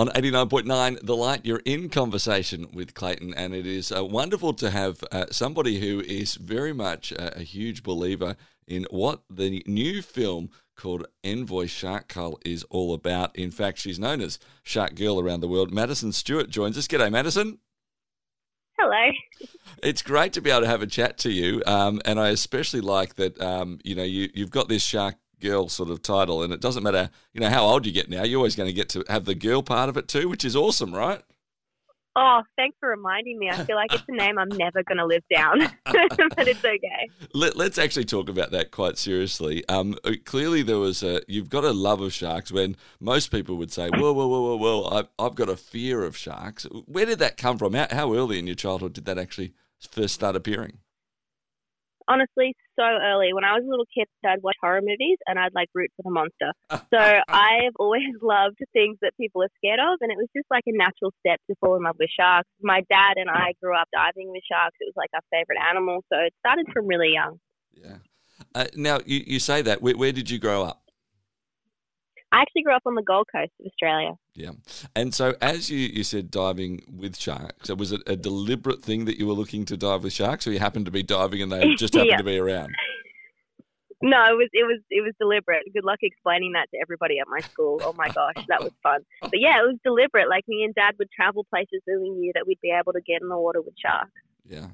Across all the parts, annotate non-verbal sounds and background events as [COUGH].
On 89.9 The Light, you're in conversation with Clayton, and it is uh, wonderful to have uh, somebody who is very much a, a, huge believer in what the new film called Envoy Shark Cull is all about. In fact, she's known as Shark Girl around the world. Maddison Stewart joins us. G'day, Maddison. Hello. It's great to be able to have a chat to you, um, and I especially like that. Um, you know, you, you've got this Shark girl sort of title, and it doesn't matter, you know, how old you get now. You're always going to get to have the girl part of it too, which is awesome, right? Oh, thanks for reminding me. I feel like it's a name I'm never going to live down, [LAUGHS] but it's okay. Let, us actually talk about that quite seriously. Um, uh, clearly, there was a you've got a love of sharks. When most people would say, "Whoa, whoa, whoa, whoa, whoa," I've, I've got a fear of sharks. Where did that come from? How, how early in your childhood did that actually first start appearing? Honestly so early. When I was a little kid, I'd watch horror movies and I'd like root for the monster. [LAUGHS] So I've always [LAUGHS] loved things that people are scared of, and it was just like a natural step to fall in love with sharks. My dad and I grew up diving with sharks. It was like our favorite animal, so it started from really young. Yeah. Uh, now you, you say that. Where, where did you grow up? I actually grew up on the Gold Coast of Australia. Yeah. And so, as you, you said, diving with sharks, so was it a deliberate thing that you were looking to dive with sharks, or you happened to be diving and they [LAUGHS] just happened yeah. to be around? No, it was it was it was deliberate. Good luck explaining that to everybody at my school. Oh my gosh, that was fun. But yeah, it was deliberate. Like me and Dad would travel places that we knew that we'd be able to get in the water with sharks. Yeah.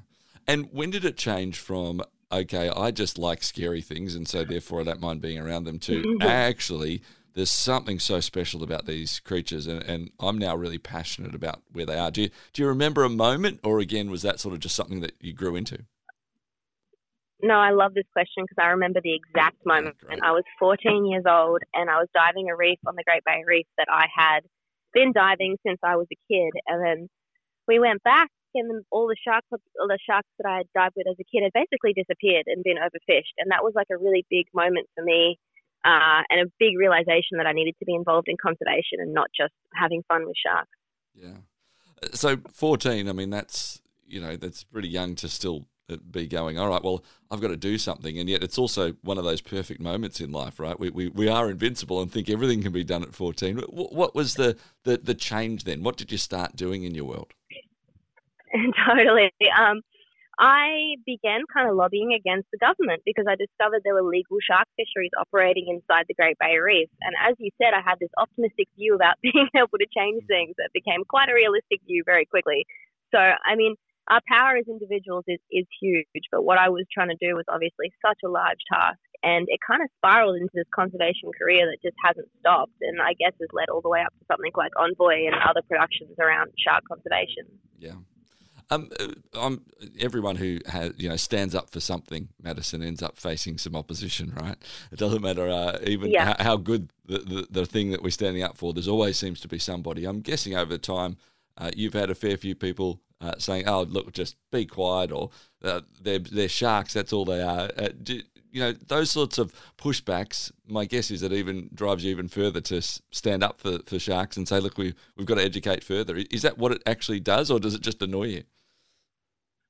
And when did it change from okay, I just like scary things, and so therefore I don't mind being around them too. [LAUGHS] Actually, there's something so special about these creatures, and, and I'm now really passionate about where they are. Do you, do you remember a moment, or again, was that sort of just something that you grew into? No, I love this question because I remember the exact moment. And I was 14 years old, and I was diving a reef on the Great Barrier Reef that I had been diving since I was a kid. And then we went back, and all the sharks, all the sharks that I had dived with as a kid had basically disappeared and been overfished. And that was like a really big moment for me uh, and a big realization that I needed to be involved in conservation and not just having fun with sharks. Yeah. So 14, I mean, that's, you know, that's pretty young to still uh, be going, all right, well, I've got to do something. And yet it's also one of those perfect moments in life, right? We, we, we are invincible and think everything can be done at 14. What, what was the, the, the change then? What did you start doing in your world? [LAUGHS] totally. Um, I began kind of lobbying against the government because I discovered there were legal shark fisheries operating inside the Great Barrier Reef. And as you said, I had this optimistic view about [LAUGHS] being able to change mm. things that became quite a realistic view very quickly. So, I mean, our power as individuals is, is huge, but what I was trying to do was obviously such a large task. And it kind of spiraled into this conservation career that just hasn't stopped. And I guess has led all the way up to something like Envoy and other productions around shark conservation. Yeah. Um, I'm, uh, everyone who has, you know stands up for something, Maddison ends up facing some opposition, right? It doesn't matter uh, even yeah. how, how, good the, the, the thing that we're standing up for. There's always seems to be somebody. I'm guessing over time, uh, you've had a fair few people uh, saying, "Oh, look, just be quiet," or uh, "They're they're sharks. That's all they are." Uh, do, you know those sorts of pushbacks. My guess is it even drives you even further to stand up for, for sharks and say, "Look, we we've got to educate further." Is that what it actually does, or does it just annoy you?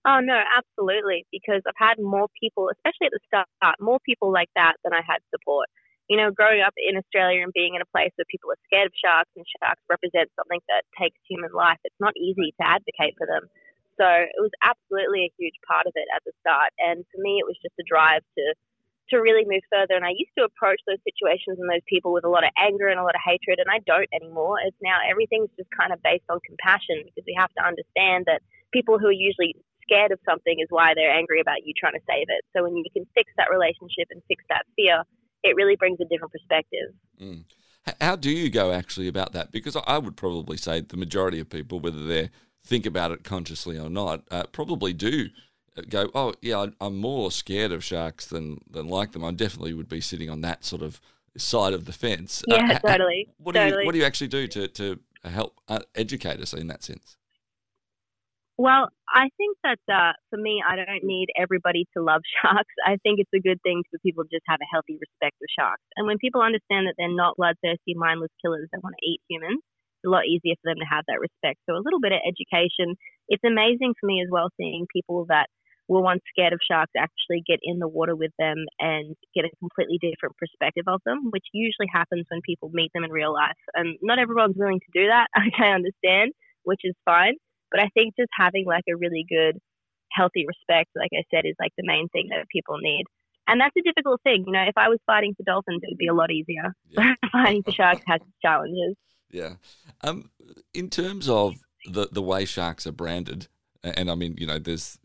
Oh, no, absolutely. Because I've had more people, especially at the start, more people like that than I had support. You know, growing up in Australia and being in a place where people are scared of sharks and sharks represent something that takes human life, it's not easy to advocate for them. So it was absolutely a huge part of it at the start. And for me, it was just a drive to to really move further. And I used to approach those situations and those people with a lot of anger and a lot of hatred, and I don't anymore. It's now everything's just kind of based on compassion because we have to understand that people who are usually scared of something is why they're angry about you trying to save it. So when you can fix that relationship and fix that fear, it really brings a different perspective. Mm. How do you go actually about that? Because I would probably say the majority of people, whether they think about it consciously or not, uh, probably do uh, go, "Oh, yeah, I'm more scared of sharks than than like them." I definitely would be sitting on that sort of side of the fence. Uh, yeah, uh, totally. What totally. do you What do you actually do to to help uh, educate us in that sense? Well, I think that uh, for me, I don't need everybody to love [LAUGHS] sharks. I think it's a good thing for people to just have a healthy respect for sharks. And when people understand that they're not bloodthirsty, mindless killers that want to eat humans, it's a lot easier for them to have that respect. So a little bit of education. It's amazing for me as well seeing people that were once scared of sharks actually get in the water with them and get a completely different perspective of them, which usually happens when people meet them in real life. And not everyone's willing to do that, [LAUGHS] I understand, which is fine. But I think just having like a really good, healthy respect, like I said, is like the main thing that people need. And that's a difficult thing. You know, if I was fighting for dolphins, it would be a lot easier. Yeah. [LAUGHS] fighting for sharks has its challenges. Yeah. Um, in terms of the, the way sharks are branded, and I mean, you know, there's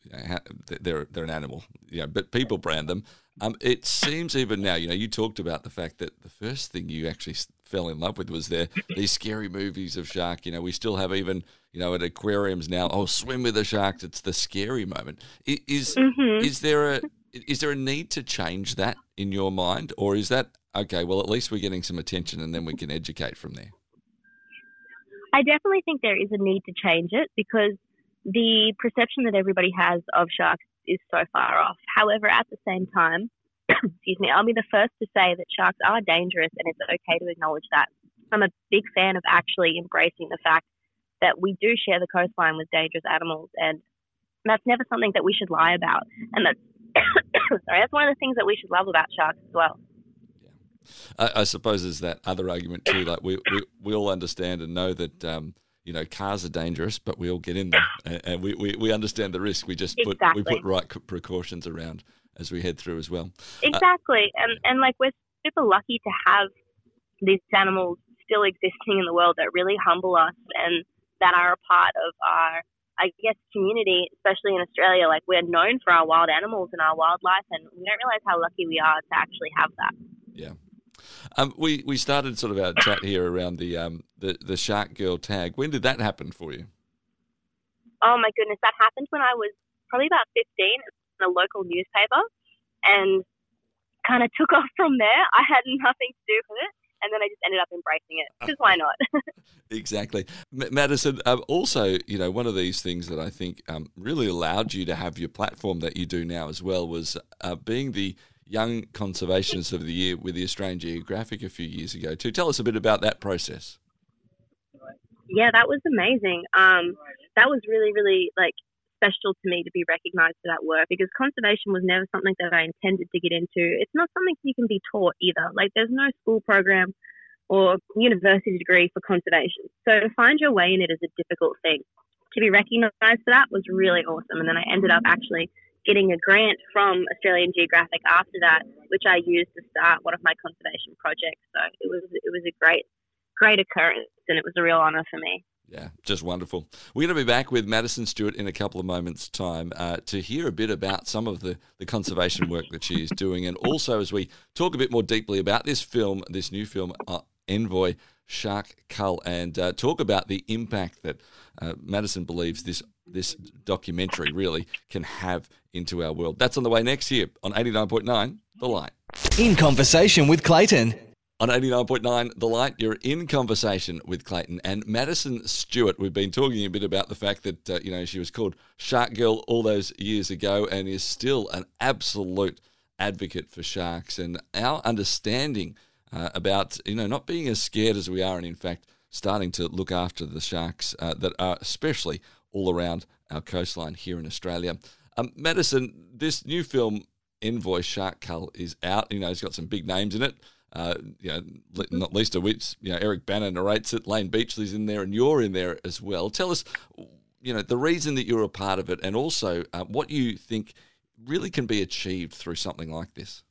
they're they're an animal, yeah, but people brand them. Um, it seems even now, you know, you talked about the fact that the first thing you actually fell in love with was there these scary movies of shark. You know, we still have even you know at aquariums now. Oh, swim with the sharks! It's the scary moment. Is mm-hmm. is there a is there a need to change that in your mind, or is that okay? Well, at least we're getting some attention, and then we can educate from there. I definitely think there is a need to change it because the perception that everybody has of sharks is so far off. However, at the same time, [COUGHS] excuse me, I'll be the first to say that sharks are dangerous and it's okay to acknowledge that. I'm a big fan of actually embracing the fact that we do share the coastline with dangerous animals and that's never something that we should lie about. And that's [COUGHS] sorry, that's one of the things that we should love about sharks as well. Yeah. I, I suppose there's that other argument too. Like we, we, we all understand and know that um, you know, cars are dangerous, but we all get in them, and we, we, we understand the risk. We just exactly. put we put right precautions around as we head through as well. Uh, exactly, uh, and and like we're super lucky to have these animals still existing in the world that really humble us and that are a part of our I guess community, especially in Australia. Like we're known for our wild animals and our wildlife, and we don't realize how lucky we are to actually have that. Yeah. Um, we we started sort of our chat here around the um, the the Shark Girl tag. When did that happen for you? Oh my goodness, that happened when I was probably about fifteen in a local newspaper, and kind of took off from there. I had [LAUGHS] nothing to do with it. And then I just ended up embracing it because why not? [LAUGHS] exactly, M- Maddison. Um, also, you know, one of these things that I think um, really allowed you to have your platform that you do now as well was uh, being the Young Conservationist of the Year with the Australian Geographic a few years ago To Tell us a bit about that process. Yeah, that was amazing. Um, that was really, really like special to me to be recognised for that work because conservation was never something that I intended to get into. It's not something you can be taught either. Like there's no school program or university degree for conservation. So to find your way in it is a difficult thing. To be recognised for that was really awesome. And then I ended up actually getting a grant from Australian Geographic after that, which I used to start one of my conservation projects. So it was it was a great great occurrence, and it was a real honour for me. Yeah, just wonderful. We're going to be back with Maddison Stewart in a couple of moments' time uh, to hear a bit about some of the, the conservation work that she is doing. And also, as we talk a bit more deeply about this film, this new film, uh, Envoy Shark Cull, and uh, talk about the impact that uh, Maddison believes this this documentary really can have into our world. That's on the way next year on 89.9 The Light. In conversation with Clayton. On 89.9 The Light, you're in conversation with Clayton and Maddison Stewart. We've been talking a bit about the fact that, uh, you know, she was called Shark Girl all those years ago and is still an absolute advocate for sharks. And our understanding uh, about, you know, not being as scared as we are and, in fact, starting to look after the sharks uh, that are especially all around our coastline here in Australia. Um, Maddison, this new film, Envoy Shark Cull, is out. You know, it's got some big names in it. Uh, you know, not least of which, you know, Eric Bana narrates it. Layne Beachley's in there, and you're in there as well. Tell us, you know, the reason that you're a part of it, and also uh, what you think really can be achieved through something like this.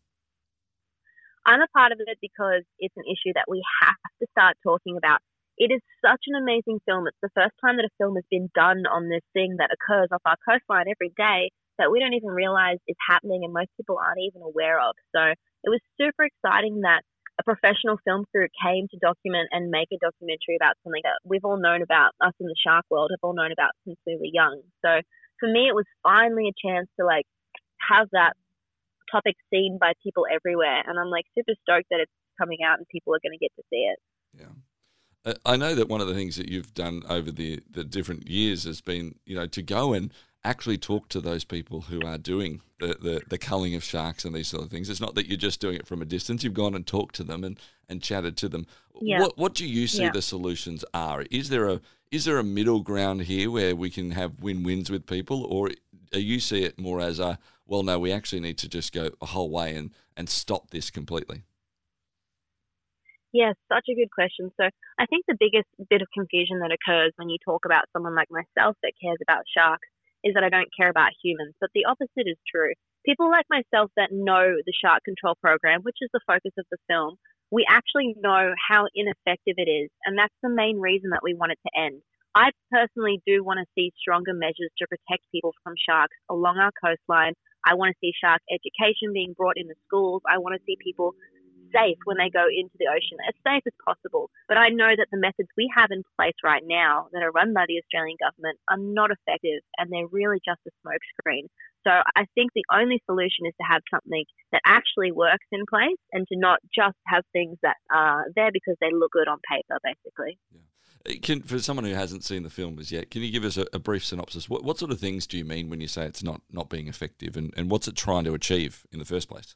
I'm a part of it because it's an issue that we have to start talking about it is such an amazing film. It's the first time that a film has been done on this thing that occurs off our coastline every day that we don't even realize is happening and most people aren't even aware of. So it was super exciting that a professional film crew came to document and make a documentary about something that we've all known about, us in the shark world have all known about since we were young. So for me, it was finally a chance to like have that topic seen by people everywhere. And I'm like super stoked that it's coming out and people are going to get to see it. Yeah. I know that one of the things that you've done over the, the different years has been, you know, to go and actually talk to those people who are doing the, the, the culling of sharks and these sort of things. It's not that you're just doing it from a distance. You've gone and talked to them and, and chatted to them. Yeah. What what do you see yeah. the solutions are? Is there a is there a middle ground here where we can have win wins with people, or are you see it more as a well, no, we actually need to just go a whole way and and stop this completely. Yes, such a good question. So I think the biggest bit of confusion that occurs when you talk about someone like myself that cares about sharks is that I don't care about humans. But the opposite is true. People like myself that know the shark control program, which is the focus of the film, we actually know how ineffective it is. And that's the main reason that we want it to end. I personally do want to see stronger measures to protect people from sharks along our coastline. I want to see shark education being brought into schools. I want to see people safe when they go into the ocean, as safe as possible. But I know that the methods we have in place right now that are run by the Australian government are not effective and they're really just a smokescreen. So I think the only solution is to have something that actually works in place and to not just have things that are there because they look good on paper, basically. Yeah. Can, for someone who hasn't seen the film as yet, can you give us a, a brief synopsis? What, what, sort of things do you mean when you say it's not, not being effective, and, and what's it trying to achieve in the first place?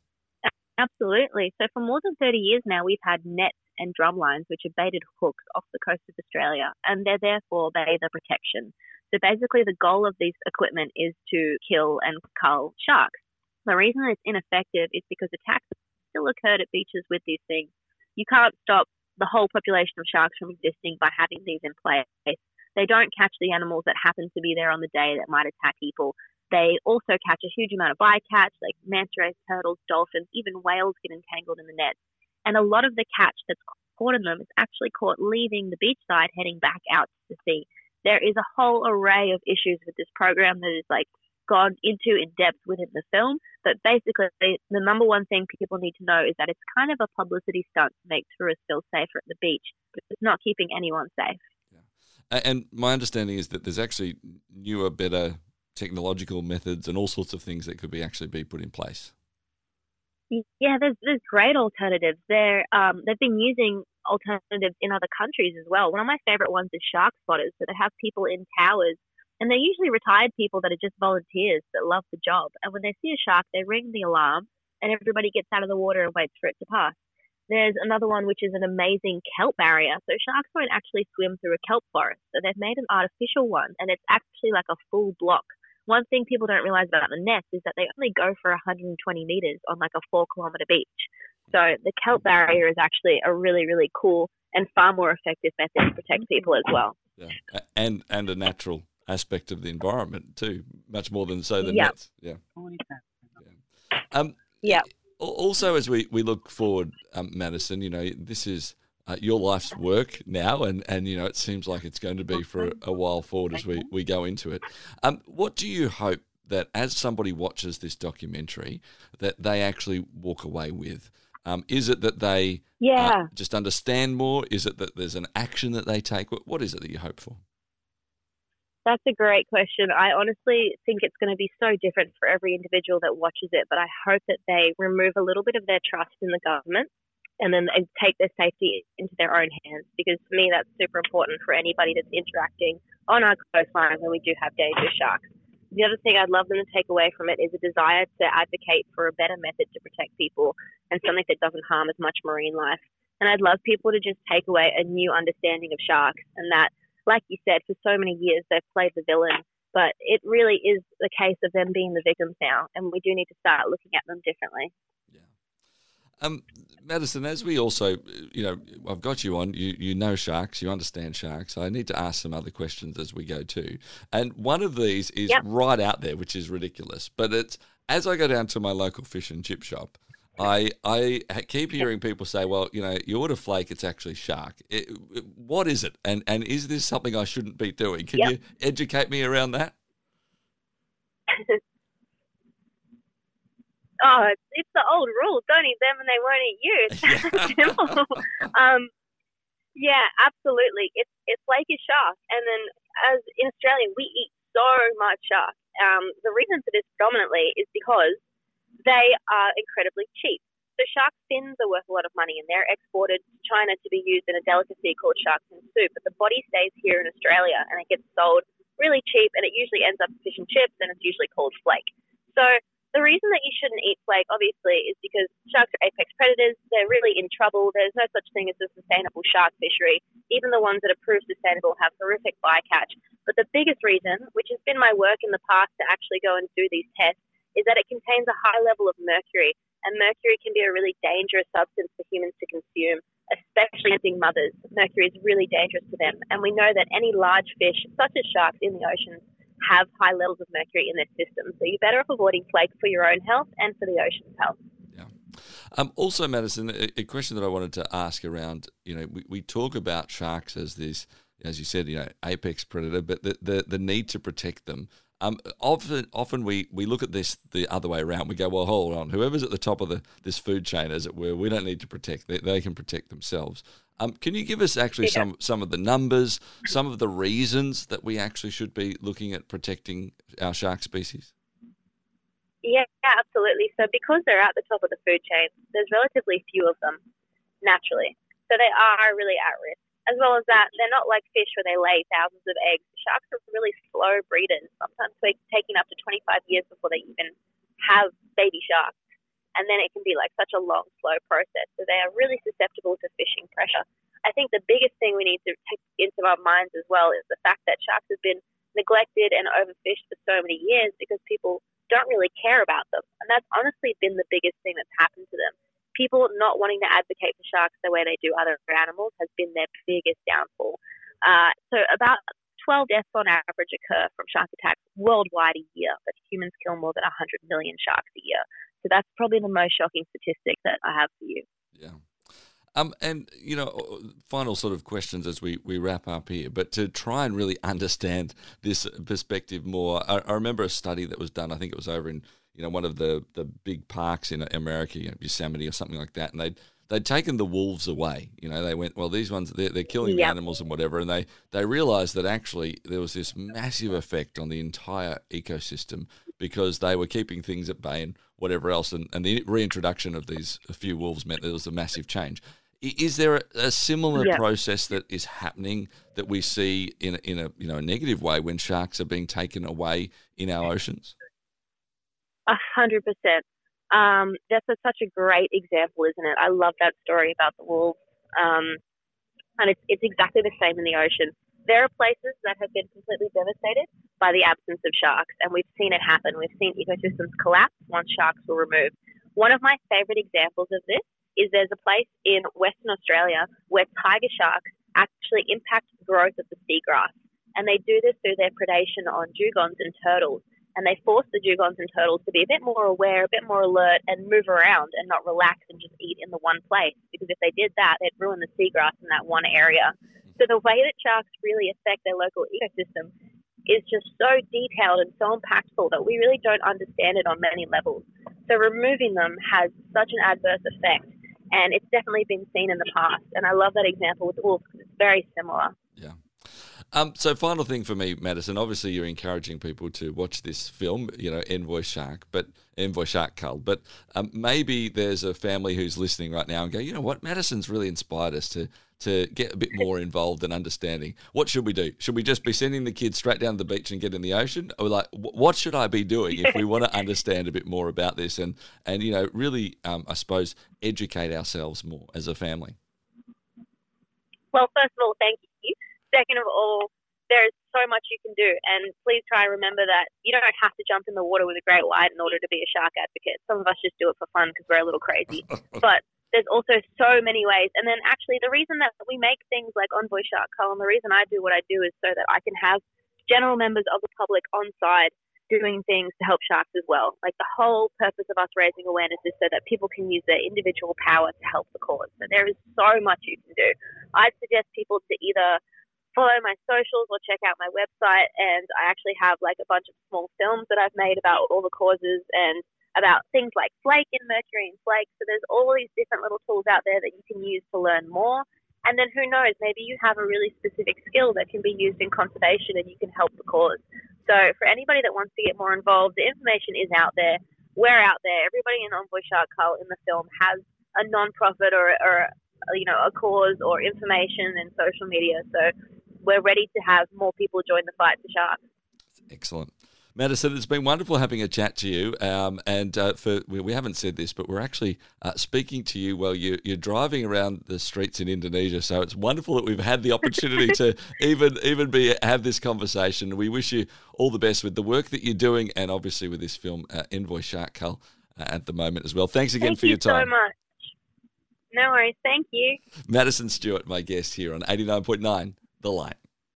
Absolutely. So for more than 30 years now, we've had nets and drum lines, which are baited hooks off the coast of Australia, and they're there for bather protection. So basically, the goal of this equipment is to kill and cull sharks. The reason it's ineffective is because attacks still occurred at beaches with these things. You can't stop the whole population of sharks from existing by having these in place. They don't catch the animals that happen to be there on the day that might attack people. They also catch a huge amount of bycatch, like manta rays, turtles, dolphins, even whales get entangled in the nets. And a lot of the catch that's caught in them is actually caught leaving the beachside, heading back out to sea. There is a whole array of issues with this program that is like gone into in depth within the film. But basically, the number one thing people need to know is that it's kind of a publicity stunt to make tourists feel safer at the beach, but it's not keeping anyone safe. Yeah. And my understanding is that there's actually newer, better technological methods and all sorts of things that could be actually be put in place. Yeah, there's there's great alternatives. They're um, they've been using alternatives in other countries as well. One of my favorite ones is shark spotters. So they have people in towers, and they're usually retired people that are just volunteers that love the job. And when they see a shark, they ring the alarm, and everybody gets out of the water and waits for it to pass. There's another one which is an amazing kelp barrier. So sharks won't actually swim through a kelp forest. So they've made an artificial one, and it's actually like a full block one thing people don't realize about the nets is that they only go for 120 meters on like a four kilometer beach. So the kelp barrier is actually a really, really cool and far more effective method to protect people as well. Yeah, and and a natural aspect of the environment too, much more than say the yep. nets. Yeah. yeah. Um, yeah. Also, as we, we look forward, um, Maddison, you know, this is uh, your life's work now, and, and you know it seems like it's going to be for a, a while forward as we, we go into it. Um, what do you hope that as somebody watches this documentary, that they actually walk away with? Um, is it that they uh, yeah. Uh, just understand more? Is it that there's an action that they take? What, what is it that you hope for? That's a great question. I honestly think it's going to be so different for every individual that watches it, but I hope that they remove a little bit of their trust in the government and then they take their safety into their own hands because for me that's super important for anybody that's interacting on our coastline when we do have dangerous sharks. The other thing I'd love them to take away from it is a desire to advocate for a better method to protect people and something that doesn't harm as much marine life. And I'd love people to just take away a new understanding of sharks and that, like you said, for so many years they've played the villain, but it really is the case of them being the victims now, and we do need to start looking at them differently. Um, Maddison, as we also, you know, I've got you on. You you know sharks. You understand sharks. I need to ask some other questions as we go too. And one of these is yep. right out there, which is ridiculous. But it's as I go down to my local fish and chip shop. I I keep hearing people say, "Well, you know, you order flake, it's actually shark." It, it, what is it, and and is this something I shouldn't be doing? Can yep. you educate me around that? [LAUGHS] oh, it's, it's the old rule. Don't eat them and they won't eat you. It's [LAUGHS] um, yeah, absolutely. It's it's like a shark. And then as in Australia, we eat so much shark. Um, the reason for this predominantly is because they are incredibly cheap. So shark fins are worth a lot of money and they're exported to China to be used in a delicacy called shark fin soup. But the body stays here in Australia and it gets sold really cheap and it usually ends up fish and chips and it's usually called flake. So the reason that you shouldn't eat flake, obviously, is because sharks are apex predators. They're really in trouble. There's no such thing as a sustainable shark fishery. Even the ones that are proved sustainable have horrific bycatch. But the biggest reason, which has been my work in the past to actually go and do these tests, is that it contains a high level of mercury. And mercury can be a really dangerous substance for humans to consume, especially being mothers. Mercury is really dangerous to them. And we know that any large fish, such as sharks in the oceans, have high levels of mercury in their system. So you're better off avoiding flake for your own health and for the ocean's health. Yeah. Um, also, Maddison, a, a, question that I wanted to ask around, you know, we, we talk about sharks as this, as you said, you know, apex predator, but the, the, the need to protect them. Um, often, often we, we look at this the other way around. We go, well, hold on, whoever's at the top of the this food chain, as it were, we don't need to protect. They, they can protect themselves. Um, can you give us actually yeah. some some of the numbers, some of the reasons that we actually should be looking at protecting our shark species? Yeah, absolutely. So because they're at the top of the food chain, there's relatively few of them naturally. So they are really at risk. As well as that, they're not like fish where they lay thousands of eggs. Sharks are really slow breeders. Sometimes they're taking up to 25 years before they even have baby sharks. And then it can be like such a long, slow process. So they are really susceptible to fishing pressure. I think the biggest thing we need to take into our minds as well is the fact that sharks have been neglected and overfished for so many years because people don't really care about them. And that's honestly been the biggest thing that's happened to them. People not wanting to advocate for sharks the way they do other animals has been their biggest downfall. Uh, so about 12 deaths on average occur from shark attacks worldwide a year, but humans kill more than 100 million sharks a year. So that's probably the most shocking statistic that I have for you. Yeah. Um, and you know, final sort of questions as we, we wrap up here, but to try and really understand this perspective more, I, I, remember a study that was done. I think it was over in you know one of the, the big parks in America, you know, Yosemite or something like that, and they'd they'd taken the wolves away. You know, they went well. These ones they're, they're killing yep. the animals and whatever, and they they realised that actually there was this massive effect on the entire ecosystem because they were keeping things at bay and whatever else, and, and the reintroduction of these a few wolves meant there was a massive change. Is there a, a similar yeah. process that is happening that we see in in a you know a negative way when sharks are being taken away in our oceans? A hundred percent. Um, that's a, such a great example, isn't it? I love that story about the wolves, um, and it's it's exactly the same in the ocean. There are places that have been completely devastated by the absence of sharks, and we've seen it happen. We've seen ecosystems collapse once sharks were removed. One of my favorite examples of this is there's a place in Western Australia where tiger sharks actually impact the growth of the seagrass. And they do this through their predation on dugongs and turtles. And they force the dugongs and turtles to be a bit more aware, a bit more alert, and move around and not relax and just eat in the one place. Because if they did that, they'd ruin the seagrass in that one area. So the way that sharks really affect their local ecosystem is just so detailed and so impactful that we really don't understand it on many levels. So removing them has such an adverse effect and it's definitely been seen in the past. And I love that example with wolves because it's very similar. Um, so, final thing for me, Maddison. Obviously, you're encouraging people to watch this film, you know, Envoy Shark, but Envoy Shark Cull. But um, maybe there's a family who's listening right now and go, you know what, Maddison's really inspired us to to get a bit more involved and understanding. What should we do? Should we just be sending the kids straight down to the beach and get in the ocean, or like what should I be doing if we [LAUGHS] want to understand a bit more about this and and you know really, um, I suppose, educate ourselves more as a family? Well, first of all, thank you. Second of all, there's so much you can do, and please try and remember that you don't have to jump in the water with a great white in order to be a shark advocate. Some of us just do it for fun because we're a little crazy, [LAUGHS] but there's also so many ways. And then actually, the reason that we make things like Envoy Shark Cull, and the reason I do what I do is so that I can have general members of the public on side doing things to help sharks as well. Like the whole purpose of us raising awareness is so that people can use their individual power to help the cause. So there is so much you can do. I'd suggest people to either follow my socials or check out my website. And I actually have like a bunch of small films that I've made about all the causes and about things like flake and mercury and flake. So there's all these different little tools out there that you can use to learn more. And then who knows, maybe you have a really specific skill that can be used in conservation and you can help the cause. So for anybody that wants to get more involved, the information is out there. We're out there. Everybody in Envoy Shark Cull in the film has a non-profit or, or you know a cause or information in social media. So we're ready to have more people join the fight for sharks. Excellent. Maddison, it's been wonderful having a chat to you. Um, and uh, for we haven't said this, but we're actually uh, speaking to you while you, you're driving around the streets in Indonesia. So it's wonderful that we've had the opportunity to [LAUGHS] even even be have this conversation. We wish you all the best with the work that you're doing, and obviously with this film, uh, Envoy Shark Cull, uh, at the moment as well. Thanks again Thank for you your time. Thank you so much. No worries. Thank you. Maddison Stewart, my guest here on 89.9 The Light.